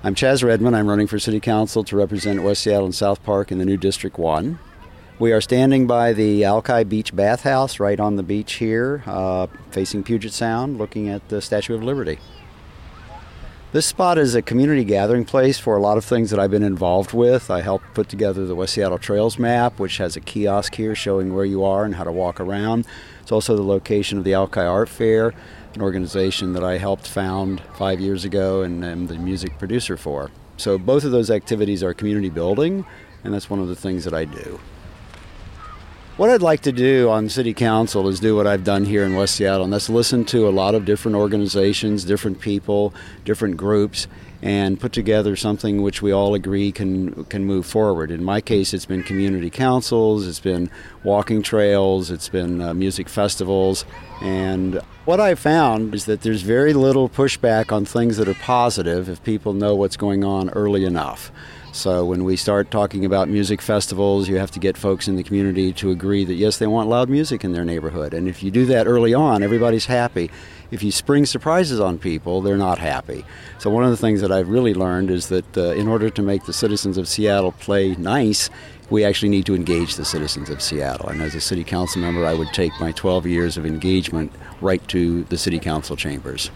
I'm Chas Redmond. I'm running for City Council to represent West Seattle and South Park in the new District 1. We are standing by the Alki Beach Bathhouse right on the beach here, uh, facing Puget Sound, looking at the Statue of Liberty. This spot is a community gathering place for a lot of things that I've been involved with. I helped put together the West Seattle Trails map, which has a kiosk here showing where you are and how to walk around. It's also the location of the Alki Art Fair, an organization that I helped found five years ago and am the music producer for. So both of those activities are community building, and that's one of the things that I do. What I'd like to do on City Council is do what I've done here in West Seattle, and that's listen to a lot of different organizations, different people, different groups, and put together something which we all agree can can move forward. In my case, it's been community councils, it's been walking trails, it's been uh, music festivals, and what I found is that there's very little pushback on things that are positive if people know what's going on early enough. So when we start talking about music festivals, you have to get folks in the community to agree that yes, they want loud music in their neighborhood. And if you do that early on, everybody's happy. If you spring surprises on people, they're not happy. So one of the things that I've really learned is that uh, in order to make the citizens of Seattle play nice, we actually need to engage the citizens of Seattle. And as a city council member, I would take my 12 years of engagement right to the city council chambers.